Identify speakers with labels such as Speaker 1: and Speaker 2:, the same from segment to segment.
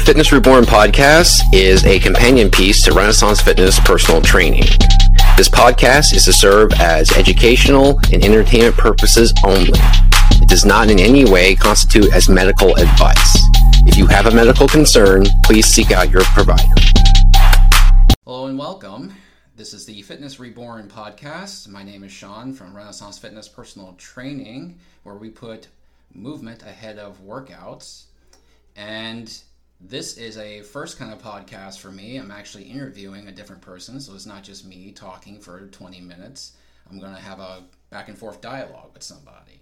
Speaker 1: The Fitness Reborn podcast is a companion piece to Renaissance Fitness personal training. This podcast is to serve as educational and entertainment purposes only. It does not in any way constitute as medical advice. If you have a medical concern, please seek out your provider.
Speaker 2: Hello and welcome. This is the Fitness Reborn podcast. My name is Seann from Renaissance Fitness Personal Training, where we put movement ahead of workouts. And this is a first kind of podcast for me. I'm actually interviewing a different person, so it's not just me talking for 20 minutes. I'm going to have a back and forth dialogue with somebody.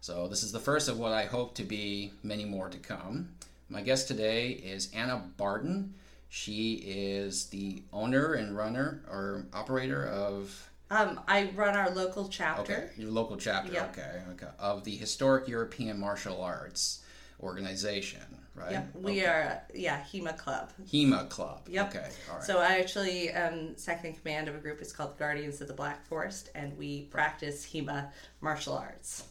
Speaker 2: So, this is the first of what I hope to be many more to come. My guest today is Anna Barton. She is the owner and runner or operator of
Speaker 3: Um, I run our local chapter.
Speaker 2: Okay, your local chapter.
Speaker 3: Yep.
Speaker 2: Okay, okay. Of the Historic European Martial Arts Organization, right?
Speaker 3: Yep, we
Speaker 2: Okay.
Speaker 3: are yeah HEMA Club.
Speaker 2: HEMA Club.
Speaker 3: Yep.
Speaker 2: Okay, all right.
Speaker 3: So I actually am second in command of a group. It's called Guardians of the Black Forest, and we practice HEMA martial arts.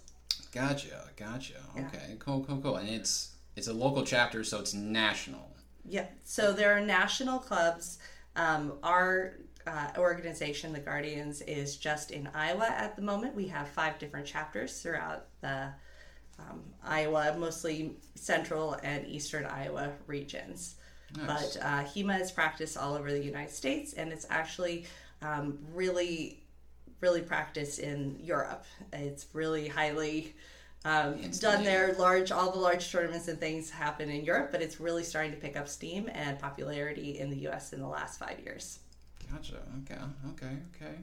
Speaker 2: gotcha, gotcha.
Speaker 3: Yeah.
Speaker 2: Okay, cool, cool, cool. And it's it's a local chapter, so it's national.
Speaker 3: Yeah. So there are national clubs. Um, our uh, organization, the Guardians, is just in Iowa at the moment. We have five different chapters throughout the um, Iowa, mostly central and eastern Iowa regions.
Speaker 2: Nice.
Speaker 3: But uh, HEMA is practiced all over the United States, and it's actually um, really, really practiced in Europe. It's really highly um, done there. Large, all the large tournaments and things happen in Europe, but it's really starting to pick up steam and popularity in the U.S. in the last five years.
Speaker 2: Gotcha. Okay, okay, okay.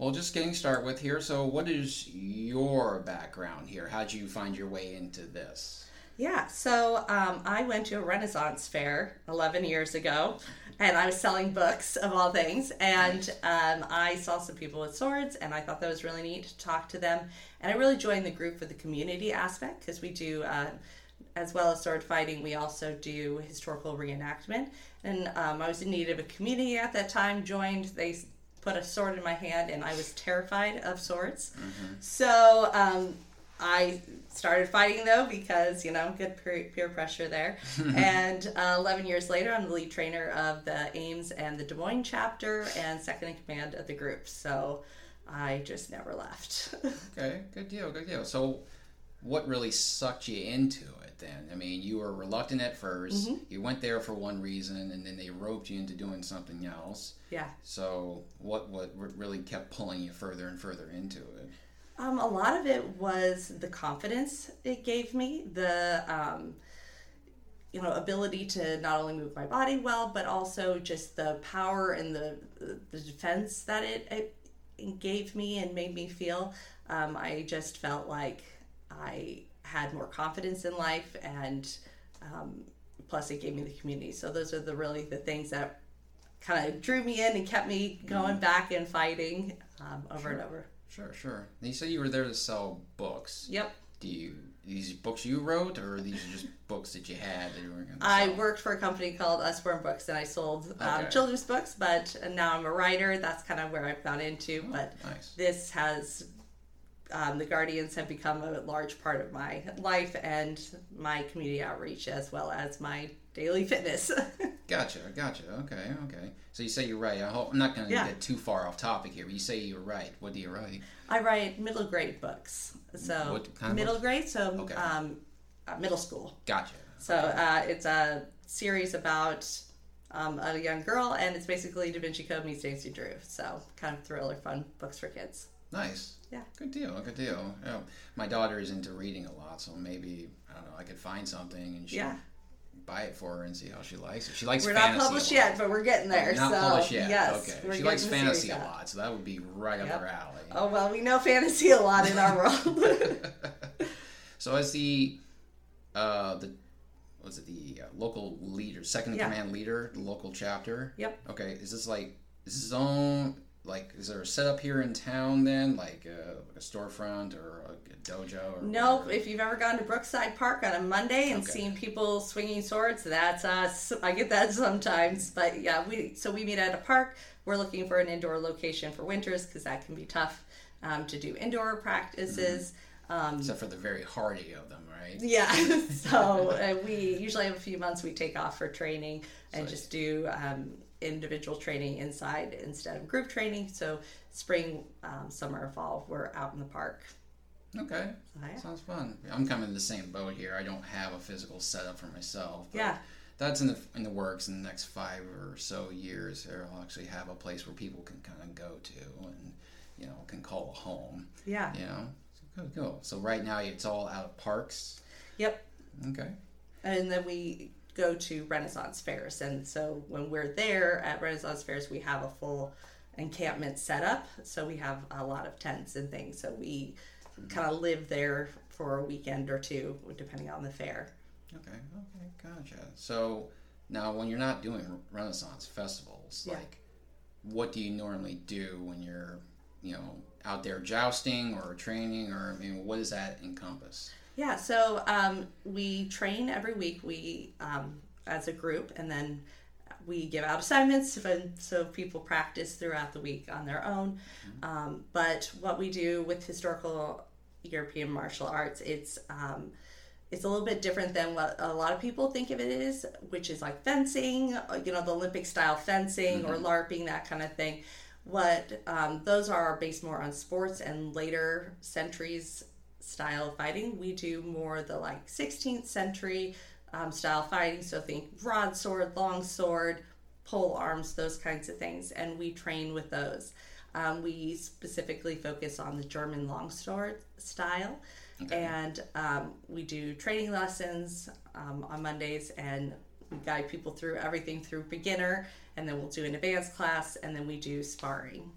Speaker 2: Well, just getting started with here. So, what is your background here? How'd you find your way into this?
Speaker 3: Yeah, so um, I went to a Renaissance fair 11 years ago, and I was selling books of all things. And um, I saw some people with swords, and I thought that was really neat to talk to them. And I really joined the group for the community aspect because we do, uh, as well as sword fighting, we also do historical reenactment. And um, I was in need of a community at that time. Joined, they put a sword in my hand, and I was terrified of swords. So um, I started fighting though because you know good peer, peer pressure there. and uh, 11 years later, I'm the lead trainer of the Ames and the Des Moines chapter and second in command of the group. So I just never left.
Speaker 2: Okay, good deal, good deal. So, what really sucked you into it then? I mean, you were reluctant at 1st
Speaker 3: Mm-hmm.
Speaker 2: You went there for one reason, and then they roped you into doing something else.
Speaker 3: yeah.
Speaker 2: So, what what really kept pulling you further and further into it?
Speaker 3: Um, a lot of it was the confidence it gave me, the um, you know ability to not only move my body well, but also just the power and the the defense that it, it, it gave me and made me feel. Um, I just felt like I had more confidence in life, and um, plus it gave me the community. So those are the really the things that kind of drew me in and kept me going back and fighting um, over and over.
Speaker 2: Sure, sure. And you said you were there to sell books.
Speaker 3: Yep.
Speaker 2: Do you these books you wrote, or are these just books that you had that you were going to
Speaker 3: I worked for a company called Usborne Books, and I sold um, children's books. But now I'm a writer. That's kind of where I've gone into. But
Speaker 2: Nice.
Speaker 3: this has um, the Guardians have become a large part of my life and my community outreach, as well as my daily fitness.
Speaker 2: Gotcha, gotcha. Okay, okay. So you say you're right. I hope I'm not going to
Speaker 3: Yeah.
Speaker 2: get too far off topic here. But you say you're right. What do you write?
Speaker 3: I write middle grade books, so
Speaker 2: What kind
Speaker 3: middle
Speaker 2: books?
Speaker 3: grade, so
Speaker 2: Okay.
Speaker 3: um, uh, middle school.
Speaker 2: Gotcha.
Speaker 3: So uh, it's a series about um, a young girl, and it's basically Da Vinci Code meets Nancy Drew. So kind of thriller, fun books for kids.
Speaker 2: Nice.
Speaker 3: Yeah.
Speaker 2: Good deal. Good deal. Yeah. My daughter is into reading a lot, so maybe I don't know. I could find something and she
Speaker 3: Yeah.
Speaker 2: buy it for her and see how she likes it. She likes
Speaker 3: We're not published yet, but we're getting there.
Speaker 2: Not
Speaker 3: so
Speaker 2: published yet.
Speaker 3: yes,
Speaker 2: okay. She likes fantasy a lot, so that would be right up her alley.
Speaker 3: Oh well, we know fantasy a lot in our world.
Speaker 2: So as the uh the was it the uh, local leader, second in
Speaker 3: Yeah.
Speaker 2: command leader, the local chapter?
Speaker 3: Yep.
Speaker 2: Okay. Is this like is this zone like is there a setup here in town then like a, like a storefront or a, dojo or
Speaker 3: nope.
Speaker 2: whatever?
Speaker 3: If you've ever gone to Brookside Park on a Monday and
Speaker 2: Okay.
Speaker 3: seen people swinging swords, that's us. I get that sometimes, but yeah, we so we meet at a park. We're looking for an indoor location for winters because that can be tough um, to do indoor practices.
Speaker 2: Except for the very hardy of them, right?
Speaker 3: Yeah. so uh, we usually have a few months we take off for training and
Speaker 2: So-
Speaker 3: just do um, individual training inside instead of group training. So spring, um, summer, fall, we're out in the park.
Speaker 2: Okay.
Speaker 3: Oh, yeah.
Speaker 2: Sounds fun. I'm kind of in the same boat here. I don't have a physical setup for myself. but
Speaker 3: Yeah.
Speaker 2: That's in the in the works in the next five or so years. I'll actually have a place where people can kind of go to and you know can call a home.
Speaker 3: Yeah.
Speaker 2: You know, so cool, cool. So right now it's all out of parks.
Speaker 3: Yep.
Speaker 2: Okay.
Speaker 3: And then we go to Renaissance fairs. And so when we're there at Renaissance fairs, we have a full encampment set up. So we have a lot of tents and things. So we kind of live there for a weekend or two, depending on the fair.
Speaker 2: Okay. Okay. Gotcha. So now, when you're not doing Renaissance festivals,
Speaker 3: Yeah.
Speaker 2: like, what do you normally do when you're, you know, out there jousting or training, or I mean, what does that encompass?
Speaker 3: Yeah, so um, we train every week. We um, as a group, and then we give out assignments so, so people practice throughout the week on their own. Um, but what we do with historical European martial arts, it's um, it's a little bit different than what a lot of people think of it is, which is like fencing, uh, you know, the Olympic style fencing or LARPing, that kind of thing. What um, those are based more on sports and later centuries style of fighting. We do more the like 16th century um, style fighting. So think broadsword, longsword, pole arms, those kinds of things, and we train with those. Um, we specifically focus on the German longsword style, and um, we do training lessons um, on Mondays, and we guide people through everything through beginner, and then we'll do an advanced class, and then we do sparring.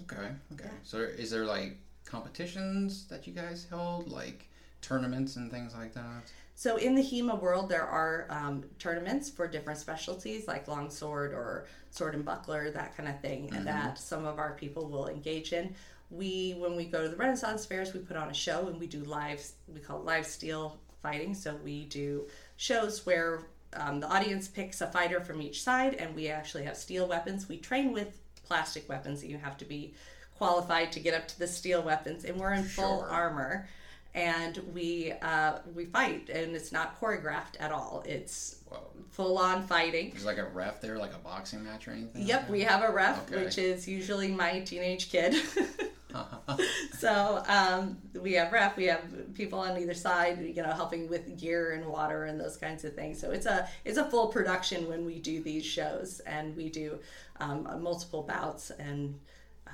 Speaker 2: Okay. Okay. So, is there like competitions that you guys held, like tournaments and things like that?
Speaker 3: So in the HEMA world, there are um, tournaments for different specialties like longsword or sword and buckler, that kind of thing, and that some of our people will engage in. We, when we go to the Renaissance fairs, we put on a show and we do live, we call it live steel fighting. So we do shows where um, the audience picks a fighter from each side, and we actually have steel weapons. We train with plastic weapons. That you have to be qualified to get up to the steel weapons, and we're in full
Speaker 2: Sure.
Speaker 3: armor and we uh, we fight, and it's not choreographed at all. It's full on fighting.
Speaker 2: There's like a ref there, like a boxing match or anything?
Speaker 3: Yep, we have a ref,
Speaker 2: Okay.
Speaker 3: which is usually my teenage kid. so um, we have ref, we have people on either side, you know, helping with gear and water and those kinds of things. So it's a it's a full production when we do these shows, and we do um, multiple bouts and.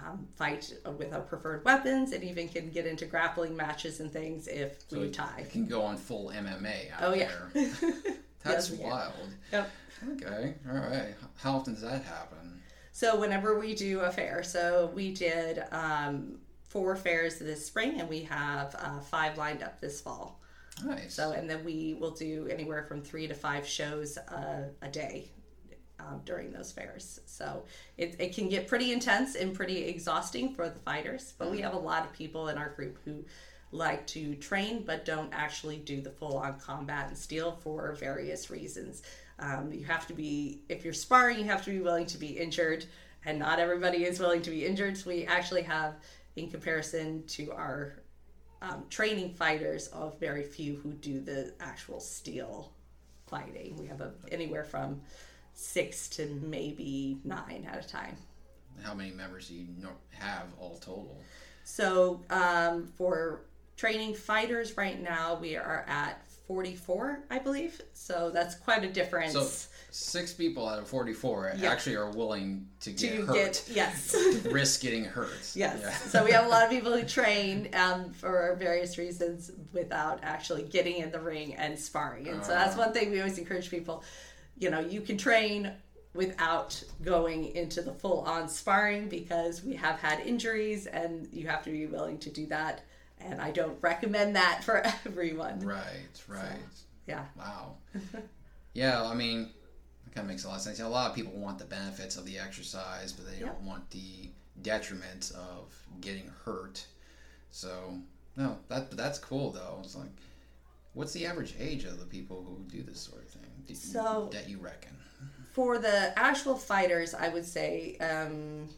Speaker 3: Um, fight with our preferred weapons and even can get into grappling matches and things if
Speaker 2: So
Speaker 3: we tie.
Speaker 2: It can go on full MMA out
Speaker 3: Oh yeah.
Speaker 2: there. That's
Speaker 3: Yes,
Speaker 2: wild.
Speaker 3: Yep.
Speaker 2: Okay. All right. How often does that happen?
Speaker 3: So whenever we do a fair, so we did um, four fairs this spring, and we have uh, five lined up this fall.
Speaker 2: Nice.
Speaker 3: So and then we will do anywhere from three to five shows uh, a day um, during those fairs. So it, it can get pretty intense and pretty exhausting for the fighters. But we have a lot of people in our group who like to train but don't actually do the full on combat and steel for various reasons. Um, you have to be, if you're sparring, you have to be willing to be injured, and not everybody is willing to be injured. So we actually have, in comparison to our um, training fighters, of very few who do the actual steel fighting. We have a, anywhere from six to maybe nine at a time.
Speaker 2: How many members do you have all total?
Speaker 3: So um, for training fighters right now, we are at 44, I believe. So that's quite a difference.
Speaker 2: So six people out of 44
Speaker 3: Yeah.
Speaker 2: actually are willing to get
Speaker 3: to
Speaker 2: hurt,
Speaker 3: get yes
Speaker 2: risk getting hurt.
Speaker 3: yes
Speaker 2: Yeah.
Speaker 3: so we have a lot of people who train um, for various reasons without actually getting in the ring and sparring and so that's
Speaker 2: Ah.
Speaker 3: one thing we always encourage people you know you can train without going into the full on sparring because we have had injuries and you have to be willing to do that and i don't recommend that for everyone
Speaker 2: Right, right.
Speaker 3: yeah
Speaker 2: Wow. yeah, I mean, that kind of makes a lot of sense. A lot of people want the benefits of the exercise, but they
Speaker 3: Yeah.
Speaker 2: don't want the detriments of getting hurt. So, no, that that's cool though. It's like, what's the average age of the people who do this sort of thing?
Speaker 3: So-
Speaker 2: that you reckon?
Speaker 3: for the actual fighters i would say um,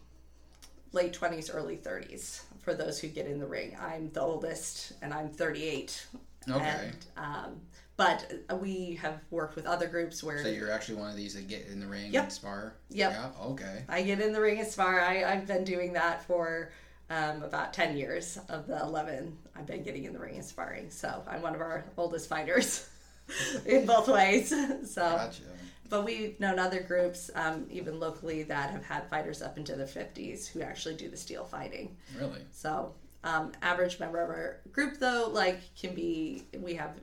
Speaker 3: late 20s early 30s for those who get in the ring. I'm the oldest, and I'm 38.
Speaker 2: Okay.
Speaker 3: And, um, but we have worked with other groups where
Speaker 2: So you're actually one of these that get in the ring
Speaker 3: Yep.
Speaker 2: and spar?
Speaker 3: Yep.
Speaker 2: Yeah, okay.
Speaker 3: I get in the ring and spar. I, I've been doing that for um, about 10 years of the 11. I've been getting in the ring and sparring. So I'm one of our oldest fighters in both ways. So,
Speaker 2: Gotcha.
Speaker 3: but we've known other groups, um, even locally, that have had fighters up into their 50s who actually do the steel fighting.
Speaker 2: Really?
Speaker 3: So, um, average member of our group, though, like can be, we have,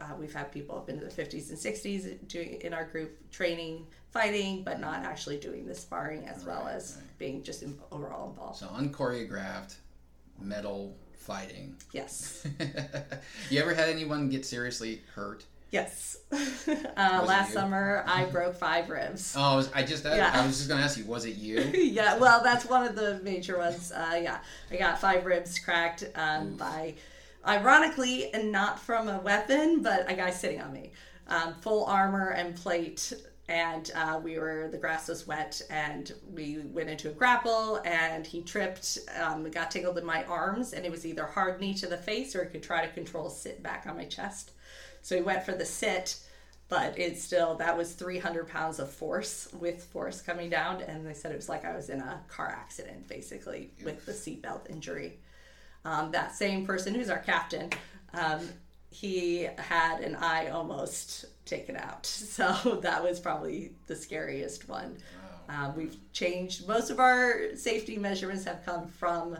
Speaker 3: uh, we've had people up into the 50s and 60s doing in our group training, fighting, but not actually doing the sparring as well as
Speaker 2: right.
Speaker 3: being just in, overall involved.
Speaker 2: So unchoreographed metal fighting.
Speaker 3: Yes,
Speaker 2: you ever had anyone get seriously hurt?
Speaker 3: Yes. uh, last summer, I broke five ribs.
Speaker 2: Oh, I, was, I just
Speaker 3: Yeah.
Speaker 2: I was just gonna ask you, was it you?
Speaker 3: yeah, well, that's one of the major ones. Uh, yeah, I got five ribs cracked um, by, ironically, and not from a weapon, but a guy sitting on me. Um, full armor and plate, and uh, we were the grass was wet, and we went into a grapple, and he tripped, um, got tangled in my arms, and it was either hard knee to the face or he could try to control sit back on my chest. So he went for the sit but it's still that was 300 pounds of force with force coming down and they said it was like i was in a car accident basically with the seatbelt injury um, that same person who's our captain um, he had an eye almost taken out so that was probably the scariest one um, we've changed most of our safety measurements have come from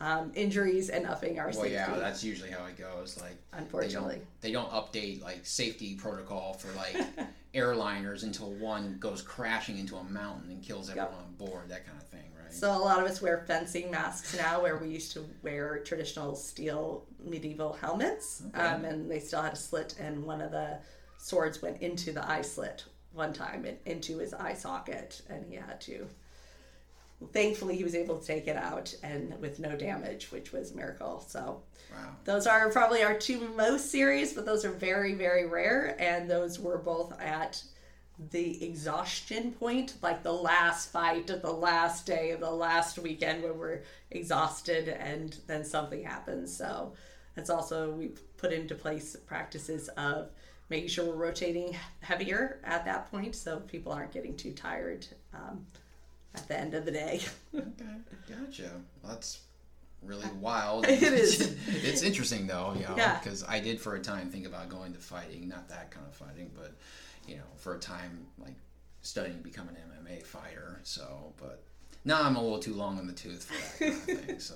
Speaker 3: um, injuries and upping our
Speaker 2: Well,
Speaker 3: safety
Speaker 2: yeah, that's usually how it goes. Like,
Speaker 3: Unfortunately.
Speaker 2: they don't, they don't update like safety protocol for like airliners until one goes crashing into a mountain and kills everyone on board. That kind of thing?
Speaker 3: So a lot of us wear fencing masks now, where we used to wear traditional steel medieval helmets, um, and they still had a slit, and one of the swords went into the eye slit one time, and into his eye socket, and he had to. Thankfully, he was able to take it out and with no damage, which was a miracle. So
Speaker 2: wow.
Speaker 3: those are probably our two most serious, but those are very, very rare. And those were both at the exhaustion point, like the last fight of the last day of the last weekend where we're exhausted and then something happens. So that's also, we put into place practices of making sure we're rotating heavier at that point so people aren't getting too tired um, at the end of the day.
Speaker 2: Okay, gotcha. Well, that's really wild.
Speaker 3: It is.
Speaker 2: it's interesting though, you know,
Speaker 3: Yeah.
Speaker 2: because I did for a time think about going to fighting, not that kind of fighting, but you know, for a time like studying to become an MMA fighter. So, but now I'm a little too long in the tooth for that kind of thing. So,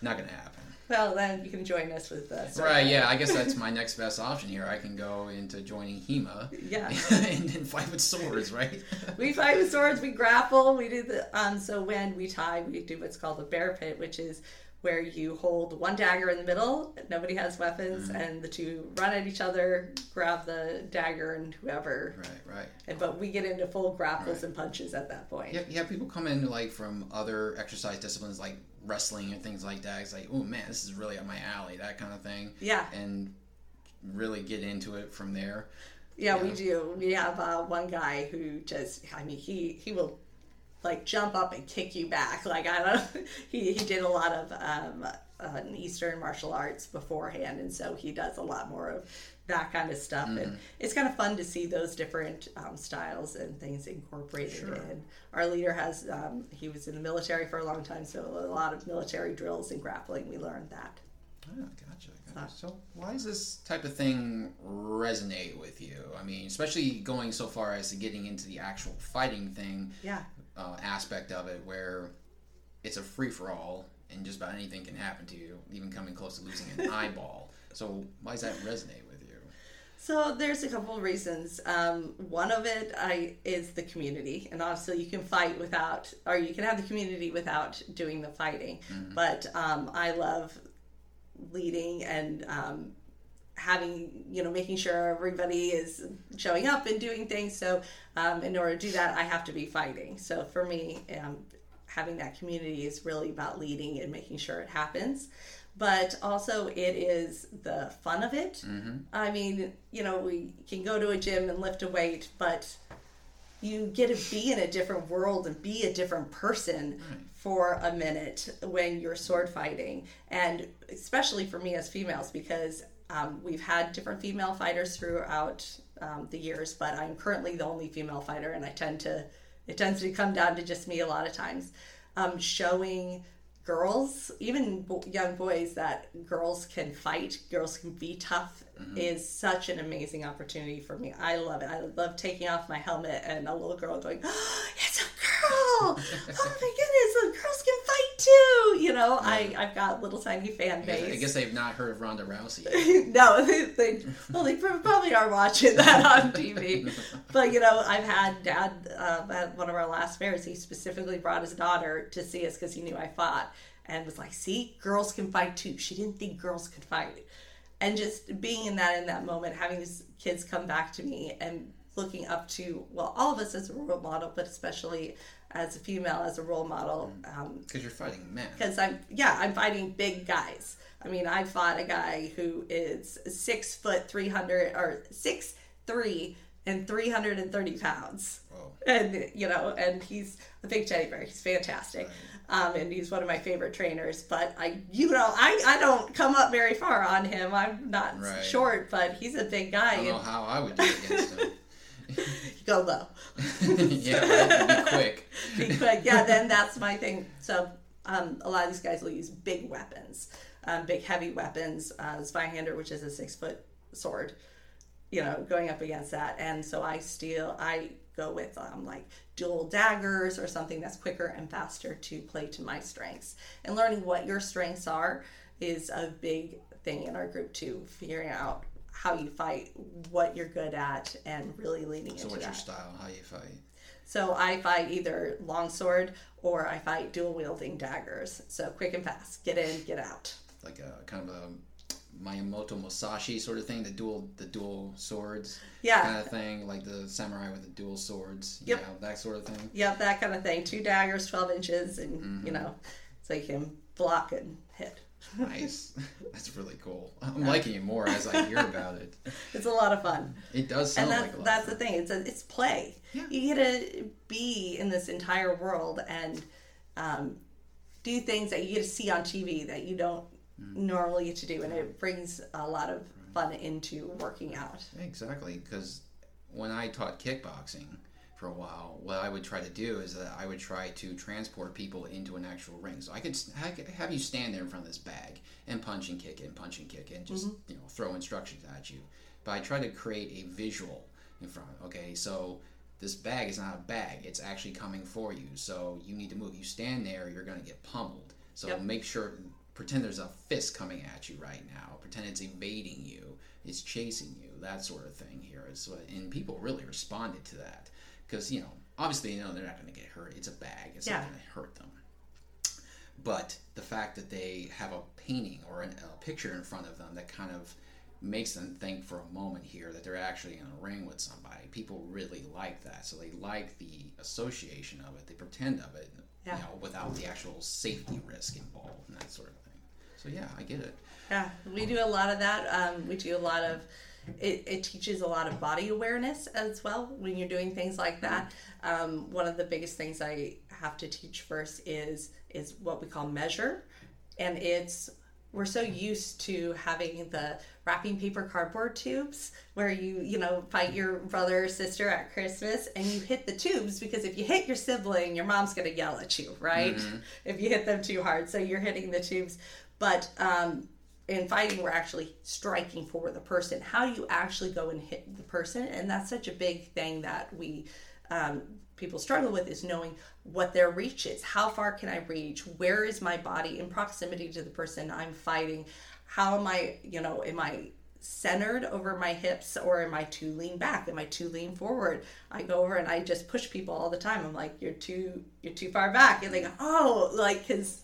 Speaker 2: not gonna happen.
Speaker 3: well, then you can join us with the
Speaker 2: Right? Yeah. I guess that's my next best option here. I can go into joining HEMA.
Speaker 3: Yeah.
Speaker 2: and then fight with swords, right?
Speaker 3: we fight with swords, we grapple, we do the um so when we tie, we do what's called a bear pit, which is where you hold one dagger in the middle, nobody has weapons, and the two run at each other, grab the dagger and whoever.
Speaker 2: right. Right.
Speaker 3: And but we get into full grapples
Speaker 2: Right.
Speaker 3: and punches at that point.
Speaker 2: You have people come in like from other exercise disciplines like wrestling and things like that. It's like, oh man, this is really up my alley, that kind of thing.
Speaker 3: Yeah.
Speaker 2: And really get into it from there.
Speaker 3: Yeah, we do. We have uh, one guy who just, I mean, he he will like jump up and kick you back. Like I don't. He he did a lot of um, uh, Eastern martial arts beforehand, and so he does a lot more of that kind of stuff. And it's kind of fun to see those different um, styles and things incorporated
Speaker 2: Sure.
Speaker 3: in. Our leader has um, he was in the military for a long time, so a lot of military drills and grappling. We learned that.
Speaker 2: Oh, gotcha, gotcha. So why does this type of thing resonate with you? I mean, especially going so far as to getting into the actual fighting thing
Speaker 3: Yeah.
Speaker 2: Uh, aspect of it, where it's a free for all and just about anything can happen to you, even coming close to losing an eyeball. So why does that resonate with you?
Speaker 3: So there's a couple of reasons. Um, one of it I, is the community, and honestly, you can fight without, or you can have the community without doing the fighting. But um, I love leading and um, having, you know, making sure everybody is showing up and doing things. So um, in order to do that, I have to be fighting. So for me, um, having that community is really about leading and making sure it happens. But also, it is the fun of it. I mean, you know, we can go to a gym and lift a weight, but you get to be in a different world and be a different person for a minute when you're sword fighting and especially for me as females because um, we've had different female fighters throughout um, the years but i'm currently the only female fighter and i tend to it tends to come down to just me a lot of times. Um, showing girls even bo- young boys that girls can fight girls can be tough is such an amazing opportunity for me. I love it. I love taking off my helmet and a little girl going oh, it's a girl! Oh my goodness the girls can too you know I, i've got a little tiny fan
Speaker 2: I guess,
Speaker 3: base
Speaker 2: I guess they've not heard of Ronda Rousey.
Speaker 3: no, they, they well, they probably are watching that on TV. but you know, I've had dad uh, at one of our last fairs. He specifically brought his daughter to see us because he knew I fought, and was like, "See, girls can fight too." She didn't think girls could fight, and just being in that in that moment, having these kids come back to me and looking up to well, all of us as a role model, but especially as a female as a role model. Um,
Speaker 2: Because you're fighting men.
Speaker 3: because I'm yeah I'm fighting big guys. I mean I fought a guy who is six foot three hundred or six three and three hundred and thirty pounds,
Speaker 2: Whoa.
Speaker 3: and you know and he's a big teddy bear. He's fantastic, um, and he's one of my favorite trainers. But I you know I I don't come up very far on him. I'm not
Speaker 2: Right.
Speaker 3: short, but he's a big guy.
Speaker 2: I don't know how I would do it against him.
Speaker 3: you go low.
Speaker 2: yeah, right. Be quick.
Speaker 3: but yeah, then that's my thing. So um, a lot of these guys will use big weapons, um, big heavy weapons. Uh, Zweihander, which is a six foot sword, you know, going up against that. And so I steal, I go with um, like dual daggers or something that's quicker and faster to play to my strengths. And learning what your strengths are is a big thing in our group too. Figuring out how you fight, what you're good at, and really leaning
Speaker 2: So
Speaker 3: into
Speaker 2: what's
Speaker 3: that.
Speaker 2: your style? How you fight?
Speaker 3: So I fight either longsword or I fight dual wielding daggers. So quick and fast. Get in, get out.
Speaker 2: Like a kind of a Miyamoto Musashi sort of thing, the dual the dual swords
Speaker 3: Yeah.
Speaker 2: kind of thing, like the samurai with the dual swords.
Speaker 3: Yep.
Speaker 2: Yeah, that sort of thing.
Speaker 3: Yep, that kind of thing. Two daggers, 12 inches, and,
Speaker 2: Mm-hmm.
Speaker 3: you know, so you can block and.
Speaker 2: Nice. That's really cool. I'm liking it more as I hear about it.
Speaker 3: It's a lot of fun.
Speaker 2: It does
Speaker 3: And
Speaker 2: sound
Speaker 3: that's,
Speaker 2: like a lot.
Speaker 3: that's the thing. It's, a, it's play.
Speaker 2: Yeah.
Speaker 3: You get to be in this entire world and um, do things that you get to see on TV that you don't
Speaker 2: Mm.
Speaker 3: normally get to do. And it brings a lot of fun into working out.
Speaker 2: Exactly, because when I taught kickboxing for a while, what I would try to do is that I would try to transport people into an actual ring. So I could, I could have you stand there in front of this bag and punch and kick and punch and kick and just mm-hmm. you know throw instructions at you. But I try to create a visual in front. Okay, so this bag is not a bag; it's actually coming for you. So you need to move. You stand there, you're going to get pummeled. So
Speaker 3: Yep.
Speaker 2: make sure pretend there's a fist coming at you right now. Pretend it's evading you. It's chasing you. That sort of thing here is what, and people really responded to that because you know obviously you know they're not going to get hurt. It's a bag. It's
Speaker 3: Yeah.
Speaker 2: not going to hurt them. But the fact that they have a painting or an, a picture in front of them that kind of makes them think for a moment here that they're actually in a ring with somebody. People really like that, so they like the association of it. They pretend of it,
Speaker 3: Yeah.
Speaker 2: you know, without the actual safety risk involved and that sort of thing. So yeah, I get it.
Speaker 3: Yeah, we do a lot of that. Um, we do a lot of. It, it teaches a lot of body awareness as well when you're doing things like that. Um, one of the biggest things I have to teach first is is what we call measure, and it's we're so used to having the wrapping paper cardboard tubes where you you know fight your brother or sister at christmas and you hit the tubes because if you hit your sibling your mom's going to yell at you right? If you hit them too hard. So you're hitting the tubes. But um, in fighting we're actually striking for the person. How do you actually go and hit the person and that's such a big thing that we um, people struggle with is knowing what their reach is. How far can i reach? Where is my body in proximity to the person i'm fighting? How am i you know am i centered over my hips or am i too lean back? Am i too lean forward? I go over and i just push people all the time. I'm like you're too you're too far back. And they go oh like because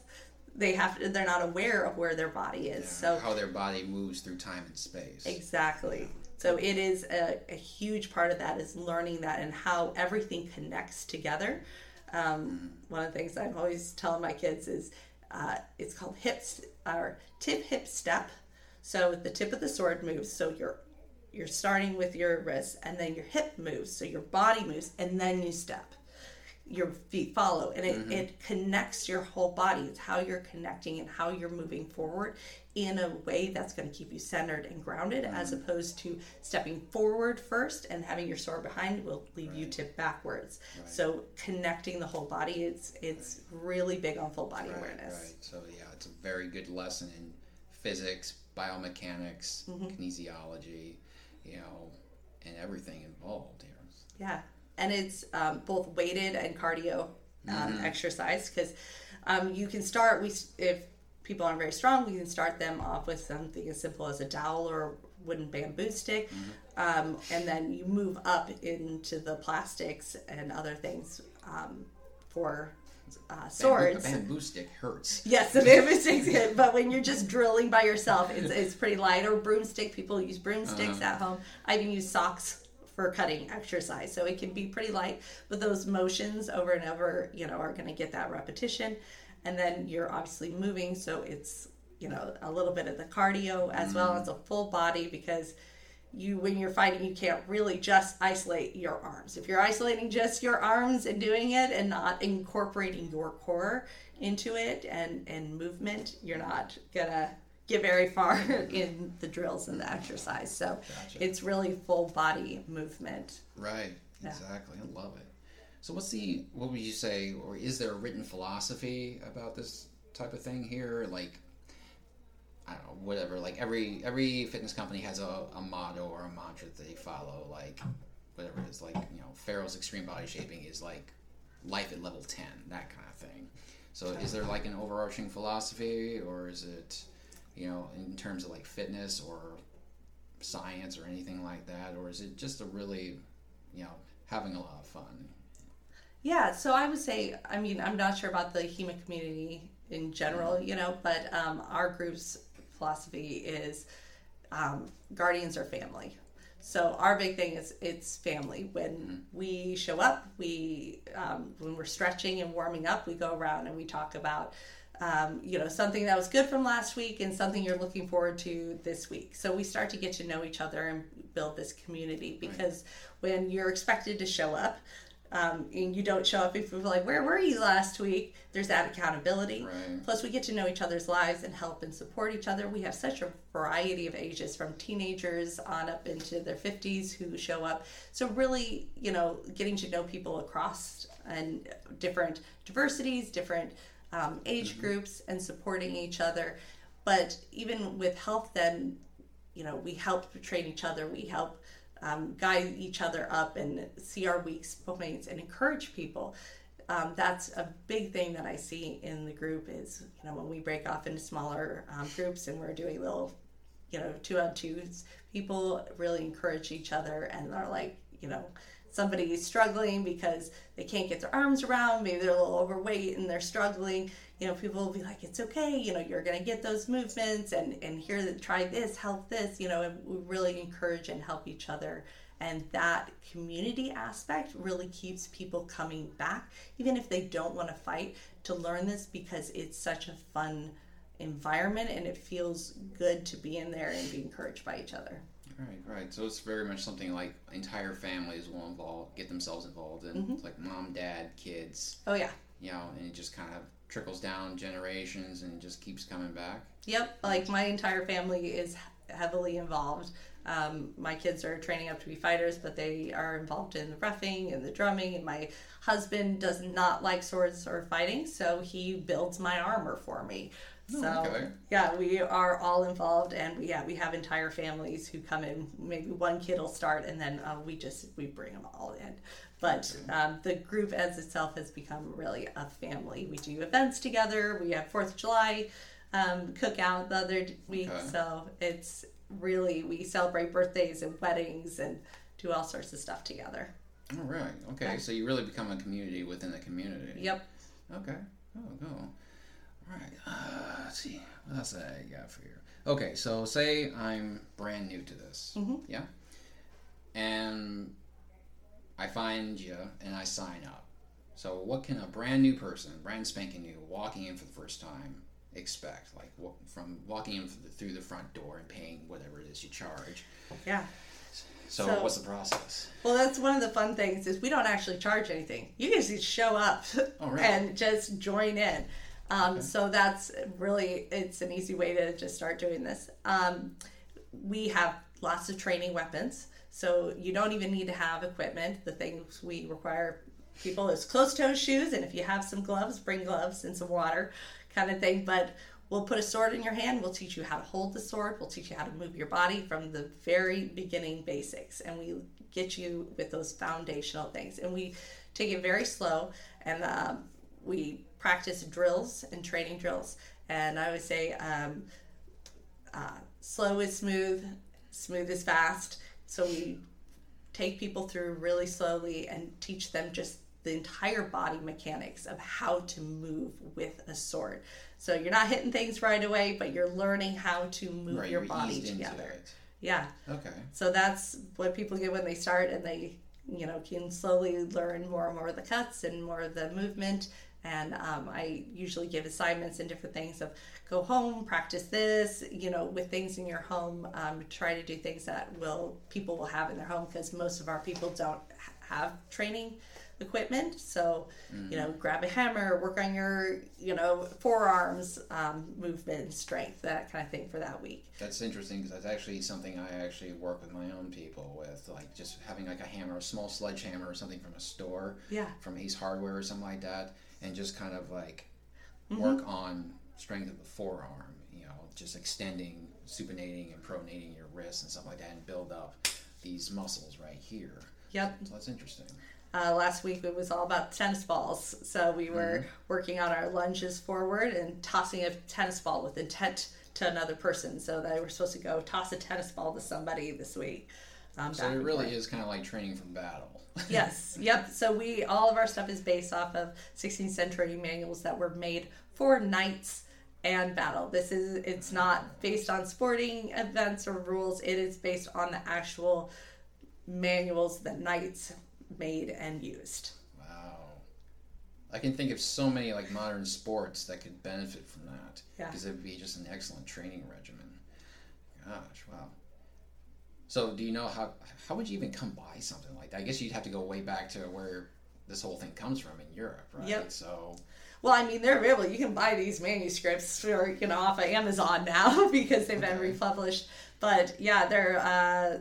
Speaker 3: they have to they're not aware of where their body is so
Speaker 2: how their body moves through time and space.
Speaker 3: Exactly. So it is a, a huge part of that is learning that and how everything connects together. Um, one of the things I'm always telling my kids is uh, it's called hips or tip hip step. So the tip of the sword moves. So you're you're starting with your wrist and then your hip moves so your body moves and then you step your feet follow and it, it connects your whole body. It's how you're connecting and how you're moving forward in a way that's going to keep you centered and grounded as opposed to stepping forward first and having your sword behind will leave you tip backwards. So connecting the whole body it's it's really big on full body awareness.
Speaker 2: Right. So yeah, it's a very good lesson in physics, biomechanics,
Speaker 3: Mm-hmm.
Speaker 2: kinesiology, you know, and everything involved here.
Speaker 3: Yeah, and it's um, both weighted and cardio um, exercise because um, you can start. We if people aren't very strong, we can start them off with something as simple as a dowel or wooden bamboo stick, um, and then you move up into the plastics and other things um, for uh,
Speaker 2: Bamboo,
Speaker 3: swords.
Speaker 2: bamboo stick hurts.
Speaker 3: Yes, the bamboo sticks good, but when you're just drilling by yourself, it's, it's pretty light. Or broomstick, people use broomsticks at home. I even use socks for cutting exercise, so it can be pretty light. But those motions over and over, you know, are going to get that repetition, and then you're obviously moving, so it's you know a little bit of the cardio as well mm-hmm. as a full body because you when you're fighting you can't really just isolate your arms. If you're isolating just your arms and doing it and not incorporating your core into it and and movement you're not gonna get very far in the drills and the exercise so it's really full body movement
Speaker 2: Right. Exactly. I love it. So what's the what would you say or is there a written philosophy about this type of thing here? Like I don't know, whatever. Like every every fitness company has a, a motto or a mantra that they follow, like whatever it is, like, you know, Farrell's extreme body shaping is like life at level ten, that kind of thing. So is there like an overarching philosophy or is it you know, in terms of like fitness or science or anything like that, or is it just a really, you know, having a lot of fun?
Speaker 3: Yeah, so I would say, I mean, I'm not sure about the HEMA community in general, you know, but um, our group's philosophy is um, guardians are family. So our big thing is it's family. When we show up, we um, when we're stretching and warming up, we go around and we talk about um, you know something that was good from last week and something you're looking forward to this week. So we start to get to know each other and build this community because when you're expected to show up, um, and you don't show up if people are like, Where were you last week? There's that accountability.
Speaker 2: Right.
Speaker 3: Plus, we get to know each other's lives and help and support each other. We have such a variety of ages from teenagers on up into their 50s who show up. So, really, you know, getting to know people across and different diversities, different um, age groups, and supporting each other. But even with health, then, you know, we help train each other, we help um, guide each other up and see our weak points and encourage people. Um, that's a big thing that I see in the group is, you know, when we break off into smaller um, groups and we're doing little, you know, two on twos, people really encourage each other and are like, you know, somebody's struggling because they can't get their arms around, maybe they're a little overweight and they're struggling, you know, people will be like, it's okay, you know, you're going to get those movements and, and here, try this, help this, you know, and we really encourage and help each other. And that community aspect really keeps people coming back, even if they don't want to fight, to learn this because it's such a fun environment and it feels good to be in there and be encouraged by each other.
Speaker 2: Right, right. So it's very much something like entire families will involve, get themselves involved in,
Speaker 3: Mm-hmm.
Speaker 2: like mom, dad, kids,
Speaker 3: Oh, yeah.
Speaker 2: you know, and it just kind of trickles down generations and just keeps coming back.
Speaker 3: Yep, like my entire family is heavily involved. Um, my kids are training up to be fighters, but they are involved in the roughing and the drumming. And my husband does not like swords or fighting, so he builds my armor for me. So
Speaker 2: okay.
Speaker 3: yeah, we are all involved, and we yeah we have entire families who come in. Maybe one kid will start, and then uh, we just we bring them all in. But um, the group as itself has become really a family. We do events together. We have Fourth of July um, cookout the other week,
Speaker 2: Okay.
Speaker 3: so it's really we celebrate birthdays and weddings and do all sorts of stuff together.
Speaker 2: All right. Okay. So you really become a community within the community.
Speaker 3: Yep.
Speaker 2: Okay. Oh, go. All right. Uh, let's see. What else I got for you? Okay. So say I'm brand new to this.
Speaker 3: Mm-hmm.
Speaker 2: Yeah. And I find you and I sign up. So what can a brand new person, brand spanking new, walking in for the first time, expect? Like what, from walking in through the, through the front door and paying whatever it is you charge.
Speaker 3: Yeah.
Speaker 2: So,
Speaker 3: So-
Speaker 2: what's the process?
Speaker 3: Well, that's one of the fun things is we don't actually charge anything. You can just show up
Speaker 2: Oh, really?
Speaker 3: and just join in. Um, So that's really it's an easy way to just start doing this. Um, we have lots of training weapons, so you don't even need to have equipment. The things we require people is closed toe shoes, and if you have some gloves, bring gloves and some water, kind of thing. But we'll put a sword in your hand. We'll teach you how to hold the sword. We'll teach you how to move your body from the very beginning basics, and we get you with those foundational things. And we take it very slow, and um, we practice drills and training drills. And I would say um, uh, slow is smooth, smooth is fast. So we take people through really slowly and teach them just the entire body mechanics of how to move with a sword. So you're not hitting things right away, but you're learning how to move
Speaker 2: Right,
Speaker 3: your body together. Yeah.
Speaker 2: Okay.
Speaker 3: So that's what people get when they start, and they, you know, can slowly learn more and more of the cuts and more of the movement. And um, I usually give assignments and different things of go home, practice this, you know, with things in your home. Um, try to do things that will people will have in their home because most of our people don't have training equipment. So, you know, grab a hammer, work on your, you know, forearms, um, movement, strength, that kind of thing for that week.
Speaker 2: That's interesting because that's actually something I actually work with my own people with, like just having like a hammer, a small sledgehammer or something from a store,
Speaker 3: Yeah.
Speaker 2: from Ace Hardware or something like that, and just kind of like
Speaker 3: Mm-hmm.
Speaker 2: work on strength of the forearm. You know, just extending, supinating, and pronating your wrists and stuff like that, and build up these muscles right here.
Speaker 3: Yep.
Speaker 2: So that's interesting.
Speaker 3: Uh, last week it was all about tennis balls. So we were
Speaker 2: Mm-hmm.
Speaker 3: working on our lunges forward and tossing a tennis ball with intent to another person. So they were supposed to go toss a tennis ball to somebody this week. Um,
Speaker 2: So it really
Speaker 3: forth.
Speaker 2: is kind of like training from battle.
Speaker 3: yes, yep. So we all of our stuff is based off of 16th century manuals that were made for knights and battle. This is it's not based on sporting events or rules. It is based on the actual manuals that knights made and used.
Speaker 2: Wow. I can think of so many like modern sports that could benefit from that.
Speaker 3: Yeah.
Speaker 2: Because it would be just an excellent training regimen. Gosh, wow. So do you know how how would you even come by something like that? I guess you'd have to go way back to where this whole thing comes from in Europe, right?
Speaker 3: Yep.
Speaker 2: So
Speaker 3: Well, I mean, they're available. You can buy these manuscripts for you know off of Amazon now because they've been
Speaker 2: Okay.
Speaker 3: republished. But yeah, they're uh,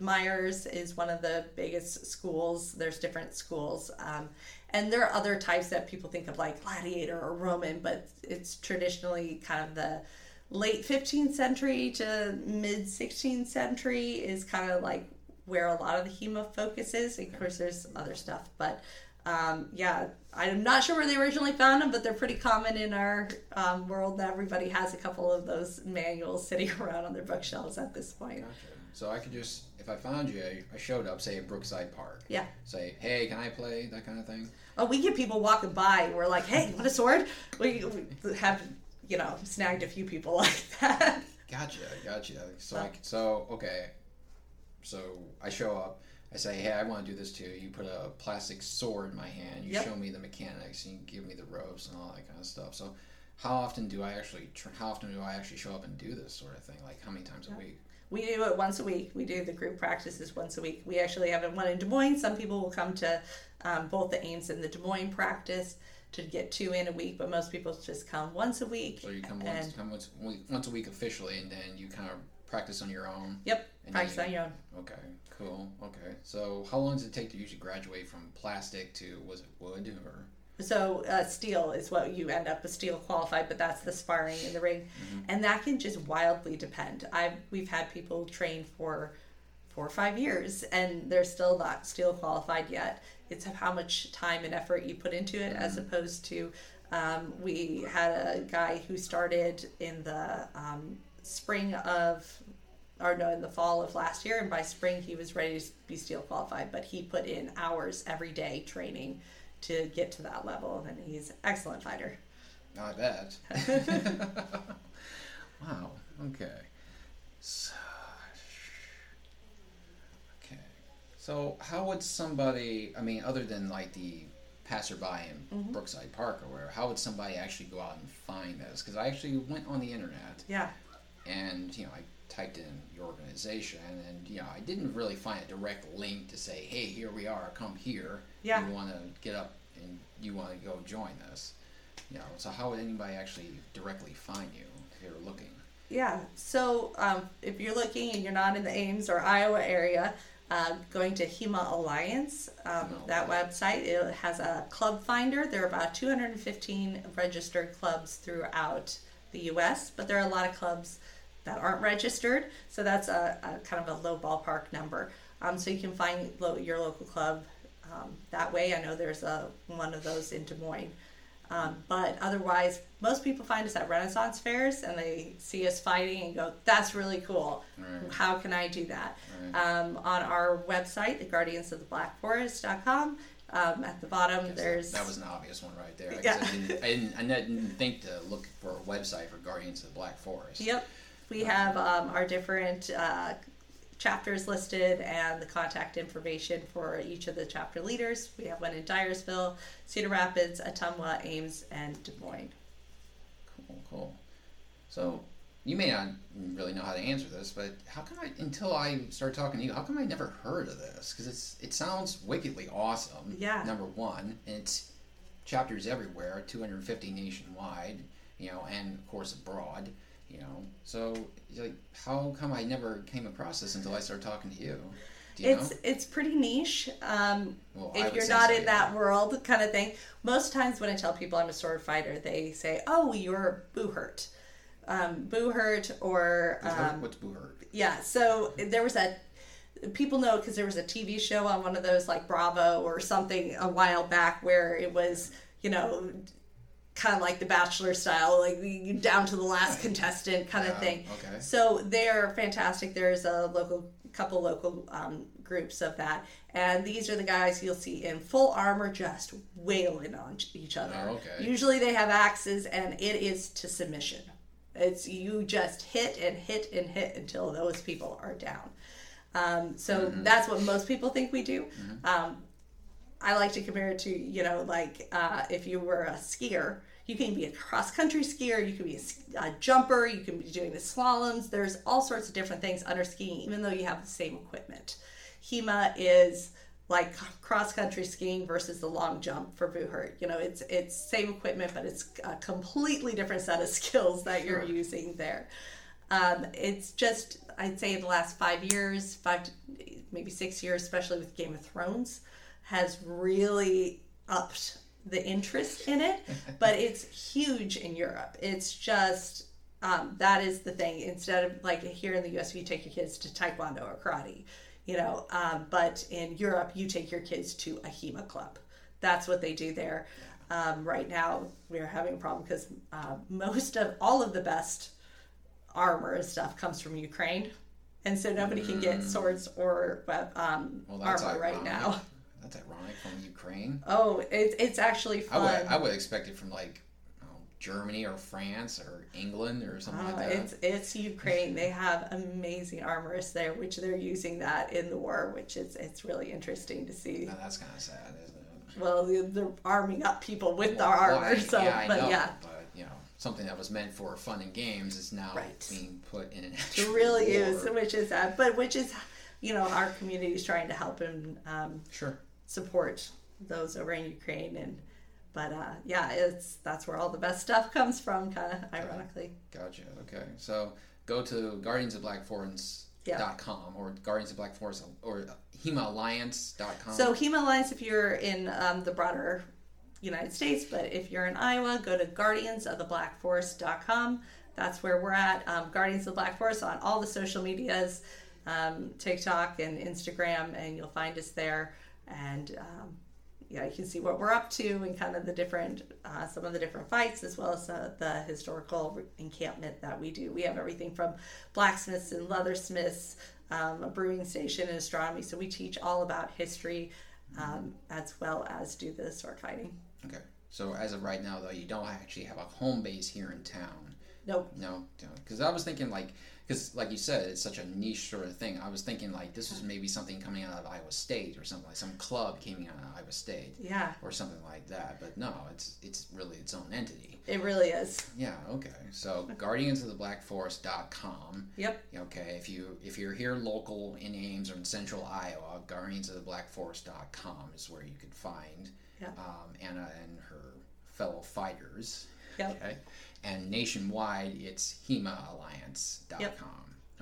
Speaker 3: Meyer's is one of the biggest schools. There's different schools, um, and there are other types that people think of like gladiator or Roman, but it's traditionally kind of the late 15th century to mid 16th century is kind of like where a lot of the HEMA focus is. Of course, there's some other stuff, but um, yeah, I'm not sure where they originally found them, but they're pretty common in our um, world. That everybody has a couple of those manuals sitting around on their bookshelves at this point.
Speaker 2: Gotcha. So I could just, if I found you, I showed up, say at Brookside Park.
Speaker 3: Yeah.
Speaker 2: Say, hey, can I play that kind of thing?
Speaker 3: Oh, we get people walking by. and We're like, hey, you want a sword? We, we have, you know, snagged a few people like that.
Speaker 2: Gotcha, gotcha. So I, so okay. So I show up. I say, hey, I want to do this too. You put a plastic sword in my hand. You
Speaker 3: Yep.
Speaker 2: show me the mechanics. And you give me the ropes and all that kind of stuff. So how often do I actually? How often do I actually show up and do this sort of thing? Like how many times a week?
Speaker 3: We do it once a week. We do the group practices once a week. We actually have one in Des Moines. Some people will come to um, both the Ames and the Des Moines practice to get two in a week, but most people just come once a week.
Speaker 2: So you come once, come once, once a week officially, and then you kind of practice on your own.
Speaker 3: Yep, practice
Speaker 2: then
Speaker 3: on your own.
Speaker 2: Okay, cool. Okay, so how long does it take to usually graduate from plastic to was it wood or?
Speaker 3: So uh, steel is what you end up with steel qualified, but that's the sparring in the ring, and that can just wildly depend. I've we've had people train for four or five years, and they're still not steel qualified yet. It's how much time and effort you put into it, as opposed to um, we had a guy who started in the um, spring of or no, in the fall of last year, and by spring he was ready to be steel qualified. But he put in hours every day training to get to that level, and he's an excellent fighter.
Speaker 2: I bet. wow. Okay. So, okay. So, how would somebody? I mean, other than like the passerby in
Speaker 3: Mm-hmm.
Speaker 2: Brookside Park or where, how would somebody actually go out and find this? Because I actually went on the internet
Speaker 3: Yeah,
Speaker 2: and you know I typed in your organization, and you know, I didn't really find a direct link to say, "Hey, here we are. Come here.
Speaker 3: Yeah.
Speaker 2: You want to get up and you want to go join this." You know, so how would anybody actually directly find you if you're looking?
Speaker 3: Yeah. So um, if you're looking and you're not in the Ames or Iowa area, uh, going to HEMA Alliance, um,
Speaker 2: HEMA
Speaker 3: that website, it has a club finder. There are about 215 registered clubs throughout the U.S., but there are a lot of clubs that aren't registered, so that's a, a kind of a low ballpark number. Um, so you can find lo- your local club um, that way. I know there's a one of those in Des Moines. Um, but otherwise, most people find us at Renaissance fairs and they see us fighting and go, "That's really cool.
Speaker 2: Right.
Speaker 3: How can I do that?"
Speaker 2: Right.
Speaker 3: Um, on our website, the Guardians of the Black Forest.com, um, at the bottom there's
Speaker 2: that was an obvious one right there. I,
Speaker 3: Yeah.
Speaker 2: I, didn't, I, didn't, I didn't think to look for a website for Guardians of the Black Forest.
Speaker 3: Yep. We have um, our different uh, chapters listed and the contact information for each of the chapter leaders. We have one in Dyersville, Cedar Rapids, Ottumwa, Ames, and Des Moines.
Speaker 2: Cool, cool. So you may not really know how to answer this, but how come I, until I started talking to you, how come I never heard of this? Because it's it sounds wickedly awesome.
Speaker 3: Yeah.
Speaker 2: Number one, and it's chapters everywhere, 250 nationwide, you know, and of course abroad, you know. So like, how come I never came across this until I started talking to you? You
Speaker 3: It's
Speaker 2: know?
Speaker 3: it's pretty niche. Um,
Speaker 2: Well,
Speaker 3: if you're not
Speaker 2: so,
Speaker 3: in
Speaker 2: yeah.
Speaker 3: that world, kind of thing. Most times when I tell people I'm a sword fighter, they say, "Oh, you're Buhurt." Um, Buhurt or um,
Speaker 2: What's Buhurt?
Speaker 3: Yeah, so there was a people know because there was a TV show on one of those like Bravo or something a while back where it was you know kind of like the Bachelor style, like down to the last contestant kind of thing.
Speaker 2: okay.
Speaker 3: So they're fantastic. There's a local couple local um, groups of that, and these are the guys you'll see in full armor just wailing on each other.
Speaker 2: Oh, okay.
Speaker 3: Usually they have axes, and it is to submission. It's you just hit and hit and hit until those people are down. Um, so that's what most people think we do. Um, I like to compare it to, you know, like uh, if you were a skier, you can be a cross country skier, you can be a jumper, you can be doing the slaloms. There's all sorts of different things under skiing, even though you have the same equipment. HEMA is like cross country skiing versus the long jump for Buhurt. You know, it's it's same equipment, but it's a completely different set of skills that you're
Speaker 2: Sure.
Speaker 3: using there. Um, it's just I'd say in the last five years, five to maybe six years, especially with Game of Thrones, has really upped the interest in it. but it's huge in Europe. It's just um, that is the thing. Instead of like here in the U.S., you take your kids to Taekwondo or karate, you know. Um, but in Europe, you take your kids to a HEMA club. That's what they do there. Um, right now, we're having a problem because uh, most of all of the best armor and stuff comes from Ukraine, and so nobody can get swords or um,
Speaker 2: Well,
Speaker 3: armor right now.
Speaker 2: That's ironic from Ukraine.
Speaker 3: Oh, it's it's actually
Speaker 2: I
Speaker 3: fun.
Speaker 2: would I would expect it from like I Germany or France or England or something
Speaker 3: Uh,
Speaker 2: like that.
Speaker 3: it's it's Ukraine. They have amazing armorists there, which they're using that in the war, which is it's really interesting to see.
Speaker 2: Now, that's kind of sad, isn't it?
Speaker 3: Well, they're, they're arming up people with the
Speaker 2: Well,
Speaker 3: armor,
Speaker 2: I-
Speaker 3: so
Speaker 2: yeah, I
Speaker 3: but
Speaker 2: know,
Speaker 3: yeah,
Speaker 2: but you know, something that was meant for fun and games is now
Speaker 3: Right.
Speaker 2: being put in an
Speaker 3: it really
Speaker 2: war.
Speaker 3: is, which is sad, but which is, you know, our community is trying to help and um,
Speaker 2: Sure.
Speaker 3: Support those over in Ukraine, and but uh, yeah, it's that's where all the best stuff comes from, kind of ironically.
Speaker 2: Gotcha. Okay. So go to guardians of black forest dot com or Guardians of Black Forest or HemaAlliance.com.
Speaker 3: So HEMA Alliance, if you're in um, the broader United States, but if you're in Iowa, go to guardiansoftheblackforest.com. That's where we're at. Um, Guardians of the Black Forest on all the social medias, um, TikTok and Instagram, and you'll find us there. And um, yeah, you can see what we're up to and kind of the different, uh, some of the different fights, as well as uh, the historical encampment that we do. We have everything from blacksmiths and leathersmiths, um, a brewing station, and astronomy. So we teach all about history um, as well as do the sword fighting.
Speaker 2: Okay. So as of right now, though, you don't actually have a home base here in town.
Speaker 3: Nope.
Speaker 2: No, because I was thinking like, because like you said, it's such a niche sort of thing. I was thinking like this was maybe something coming out of Iowa State or something like some club coming out of Iowa State
Speaker 3: Yeah,
Speaker 2: or something like that. But no, it's it's really its own entity.
Speaker 3: it really is.
Speaker 2: Yeah. Okay. So guardiansoftheblackforest.com.
Speaker 3: Yep.
Speaker 2: Okay. If you if you're here local in Ames or in Central Iowa, guardiansoftheblackforest.com is where you could find
Speaker 3: Yeah.
Speaker 2: um, Anna and her fellow fighters.
Speaker 3: Yep.
Speaker 2: Okay. And nationwide, it's HEMAalliance.com.
Speaker 3: Yep.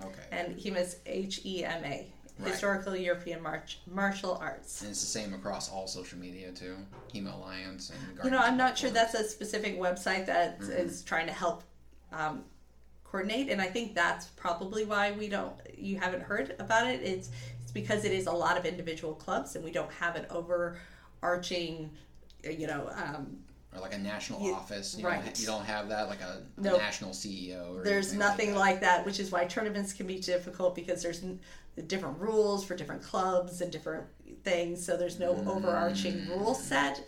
Speaker 2: Okay.
Speaker 3: And HEMA is H E M A. Historical European March, Martial Arts.
Speaker 2: And it's the same across all social media too. HEMA Alliance and
Speaker 3: You know, I'm not sure that's a specific website that is trying to help um, coordinate, and I think that's probably why we don't. You haven't heard about it. It's it's because it is a lot of individual clubs, and we don't have an overarching, you know, um,
Speaker 2: or like a national
Speaker 3: You-
Speaker 2: office. You, don't
Speaker 3: right.
Speaker 2: you don't have that like a
Speaker 3: Nope.
Speaker 2: national CEO. Or
Speaker 3: there's nothing
Speaker 2: like,
Speaker 3: like that, which is why tournaments can be difficult because there's different rules for different clubs and different things. So there's no mm. overarching rule set,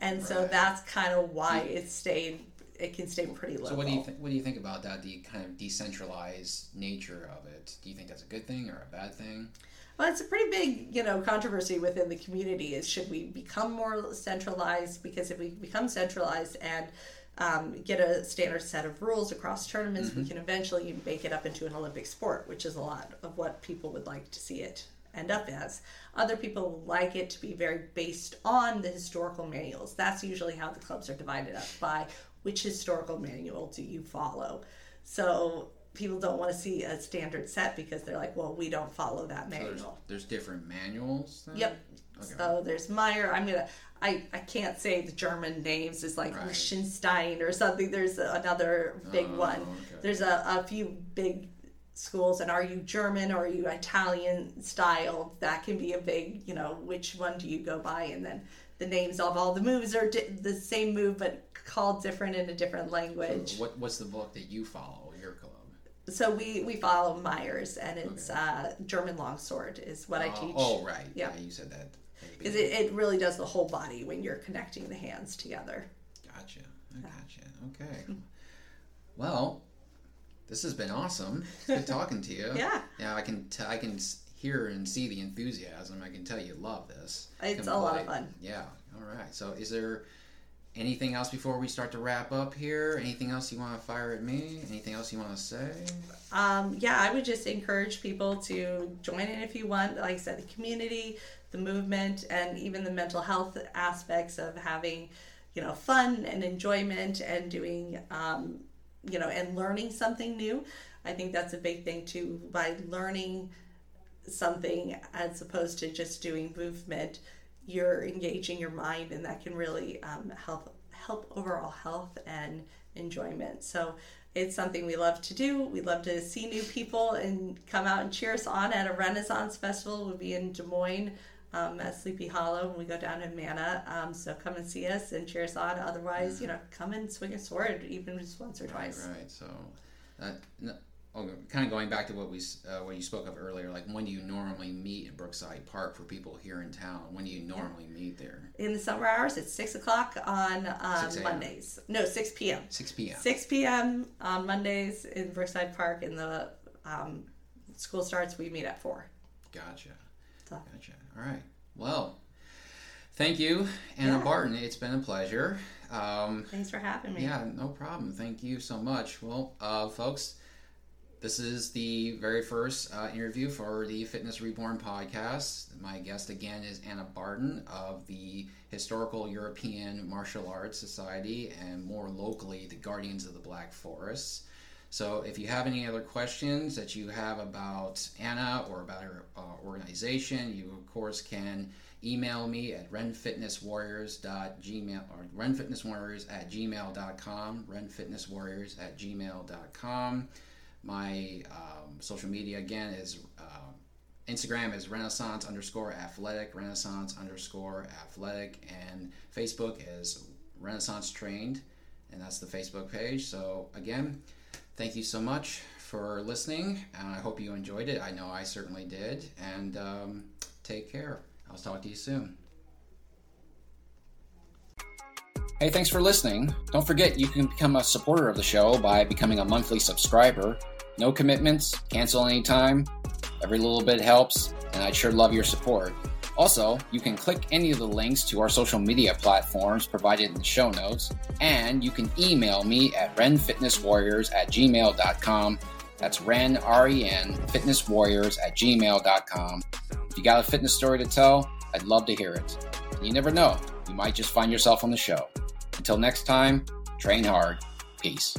Speaker 3: and so that's kind of why it stayed. It can stay pretty local.
Speaker 2: So what do you th- what do you think about that? The kind of decentralized nature of it. Do you think that's a good thing or a bad thing?
Speaker 3: Well, it's a pretty big, you know, controversy within the community. Is should we become more centralized? Because if we become centralized and um, get a standard set of rules across tournaments, we can eventually make it up into an Olympic sport, which is a lot of what people would like to see it end up as. Other people like it to be very based on the historical manuals. That's usually how the clubs are divided up by which historical manual do you follow. So people don't want to see a standard set because they're like, well, we don't follow that
Speaker 2: So there's,
Speaker 3: manual.
Speaker 2: there's different manuals. Then?
Speaker 3: Yep.
Speaker 2: Okay.
Speaker 3: So there's Meyer. I'm gonna. I I can't say the German names. It's like
Speaker 2: Right.
Speaker 3: Liechtenstein or something. There's another big
Speaker 2: Oh,
Speaker 3: one.
Speaker 2: okay.
Speaker 3: There's a, a few big schools, and are you German or are you Italian style? That can be a big. You know, which one do you go by? And then the names of all the moves are di- the same move, but called different in a different language.
Speaker 2: What what's the book that you follow?
Speaker 3: So we we follow Meyer's, and it's uh, German longsword is what I
Speaker 2: Uh,
Speaker 3: teach.
Speaker 2: Oh right.
Speaker 3: Yeah.
Speaker 2: Yeah. You said that.
Speaker 3: Because it, it really does the whole body when you're connecting the hands together.
Speaker 2: Gotcha. I gotcha. Okay. Well, this has been awesome. It's good talking to you.
Speaker 3: Yeah.
Speaker 2: Yeah, I can t- I can hear and see the enthusiasm. I can tell you love this.
Speaker 3: It's a lot of fun.
Speaker 2: Yeah. All right. So, is there anything else before we start to wrap up here? Anything else you want to fire at me? Anything else you want to say?
Speaker 3: Um, yeah, I would just encourage people to join in if you want. Like I said, the community, the movement, and even the mental health aspects of having, you know, fun and enjoyment and doing, um, you know, and learning something new. I think that's a big thing too. By learning something as opposed to just doing movement, you're engaging your mind, and that can really um, help help overall health and enjoyment. So it's something we love to do. We love to see new people and come out and cheer us on at a Renaissance Festival. We'll be in Des Moines um, at Sleepy Hollow when we go down to Amana. Um, so come and see us and cheer us on. Otherwise, you know, come and swing a sword even just once or twice.
Speaker 2: Right. Right. So, uh, n- oh, kind of going back to what we uh, what you spoke of earlier. Like, when do you normally meet at Brookside Park for people here in town? When do you normally meet there?
Speaker 3: In the summer hours, it's six o'clock on um,
Speaker 2: 6
Speaker 3: Mondays. No, six p.m.
Speaker 2: Six p.m.
Speaker 3: 6 p.m. on Mondays in Brookside Park. And the um, school starts, we meet at 4.
Speaker 2: Gotcha.
Speaker 3: So-
Speaker 2: Gotcha. All right. Well, thank you, Anna
Speaker 3: Yeah.
Speaker 2: Barton. It's been a pleasure. Um,
Speaker 3: Thanks for having me.
Speaker 2: yeah, no problem. Thank you so much. Well, uh, folks, this is the very first uh, interview for the Fitness Reborn podcast. My guest again is Anna Barton of the Historical European Martial Arts Society and more locally, the Guardians of the Black Forest. So, if you have any other questions that you have about Anna or about her uh, organization, you of course can email me at renfitnesswarriors.gmail or renfitnesswarriors at gmail.com, renfitnesswarriors at gmail.com. My um, social media again is uh, Instagram is Renaissance underscore athletic, Renaissance underscore athletic, and Facebook is Renaissance Trained, and that's the Facebook page. So, again, thank you so much for listening, and I hope you enjoyed it. I know I certainly did, and um, take care. I'll talk to you soon. Hey, thanks for listening. Don't forget you can become a supporter of the show by becoming a monthly subscriber. No commitments, cancel anytime. Every little bit helps, and I'd sure love your support. Also, you can click any of the links to our social media platforms provided in the show notes, and you can email me at renfitnesswarriors at gmail.com. That's ren, R-E-N, fitnesswarriors at gmail.com. If you got a fitness story to tell, I'd love to hear it. And you never know, you might just find yourself on the show. Until next time, train hard. Peace.